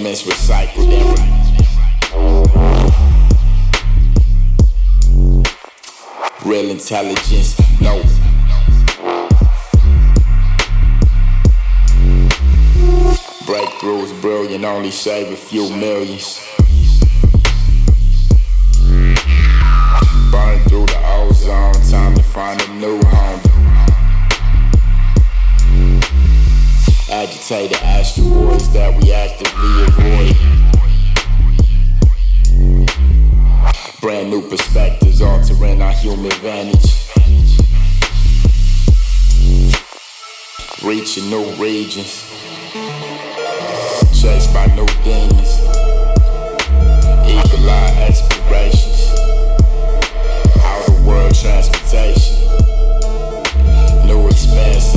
Elements recycled and real intelligence. No. Breakthroughs brilliant, only save a few millions. Burn through the ozone, time to find a new home. Agitated asteroids that we actively avoid. Brand new perspectives altering our human vantage. Reaching new regions. Chased by new demons. Eagle eye explorations. Outer world transportation. New expanses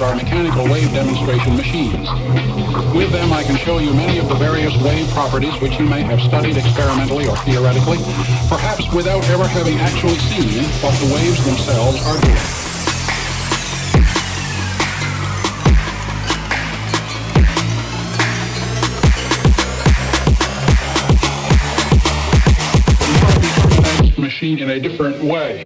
are mechanical wave demonstration machines. With them, I can show you many of the various wave properties which you may have studied experimentally or theoretically, perhaps without ever having actually seen what the waves themselves are doing. Machine in a different way.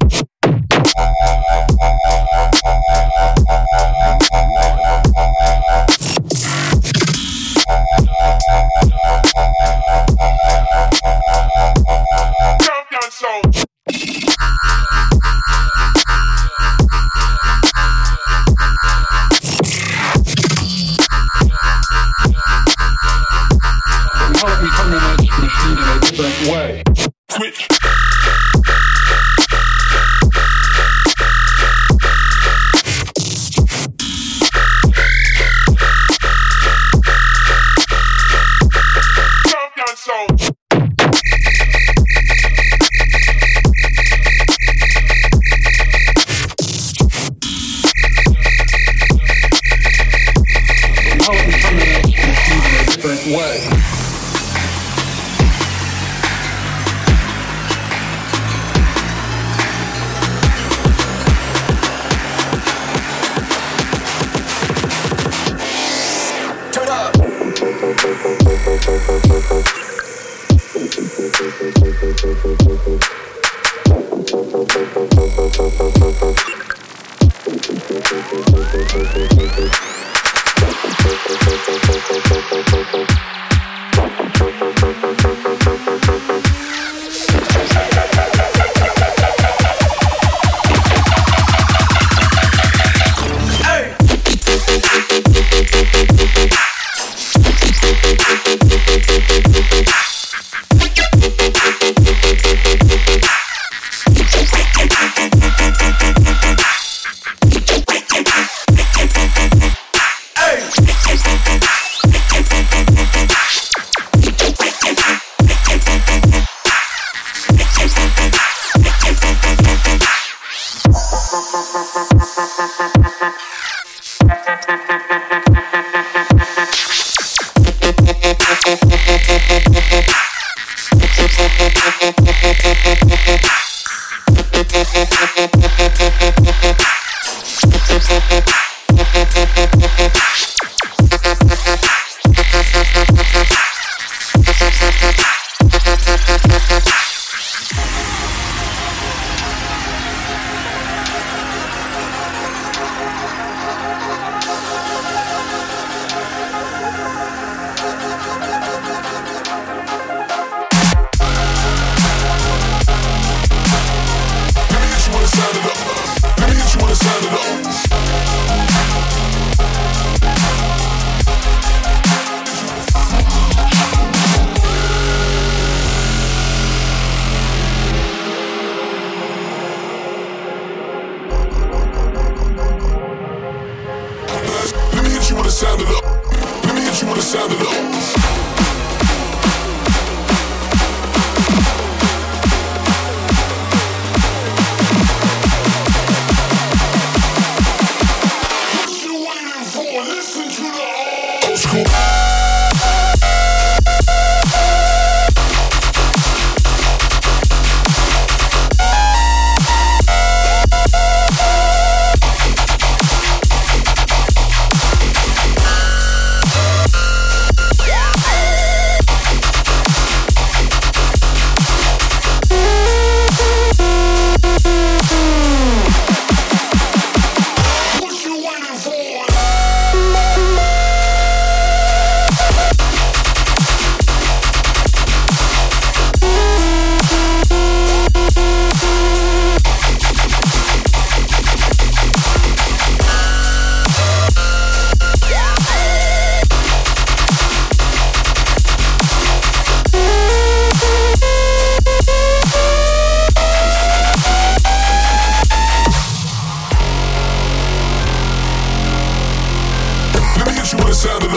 hit you when it sounded.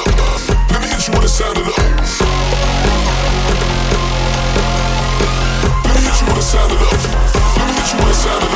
Let me hit you when it sounded up. Let me hit you when it sound up. Let me hit you it up.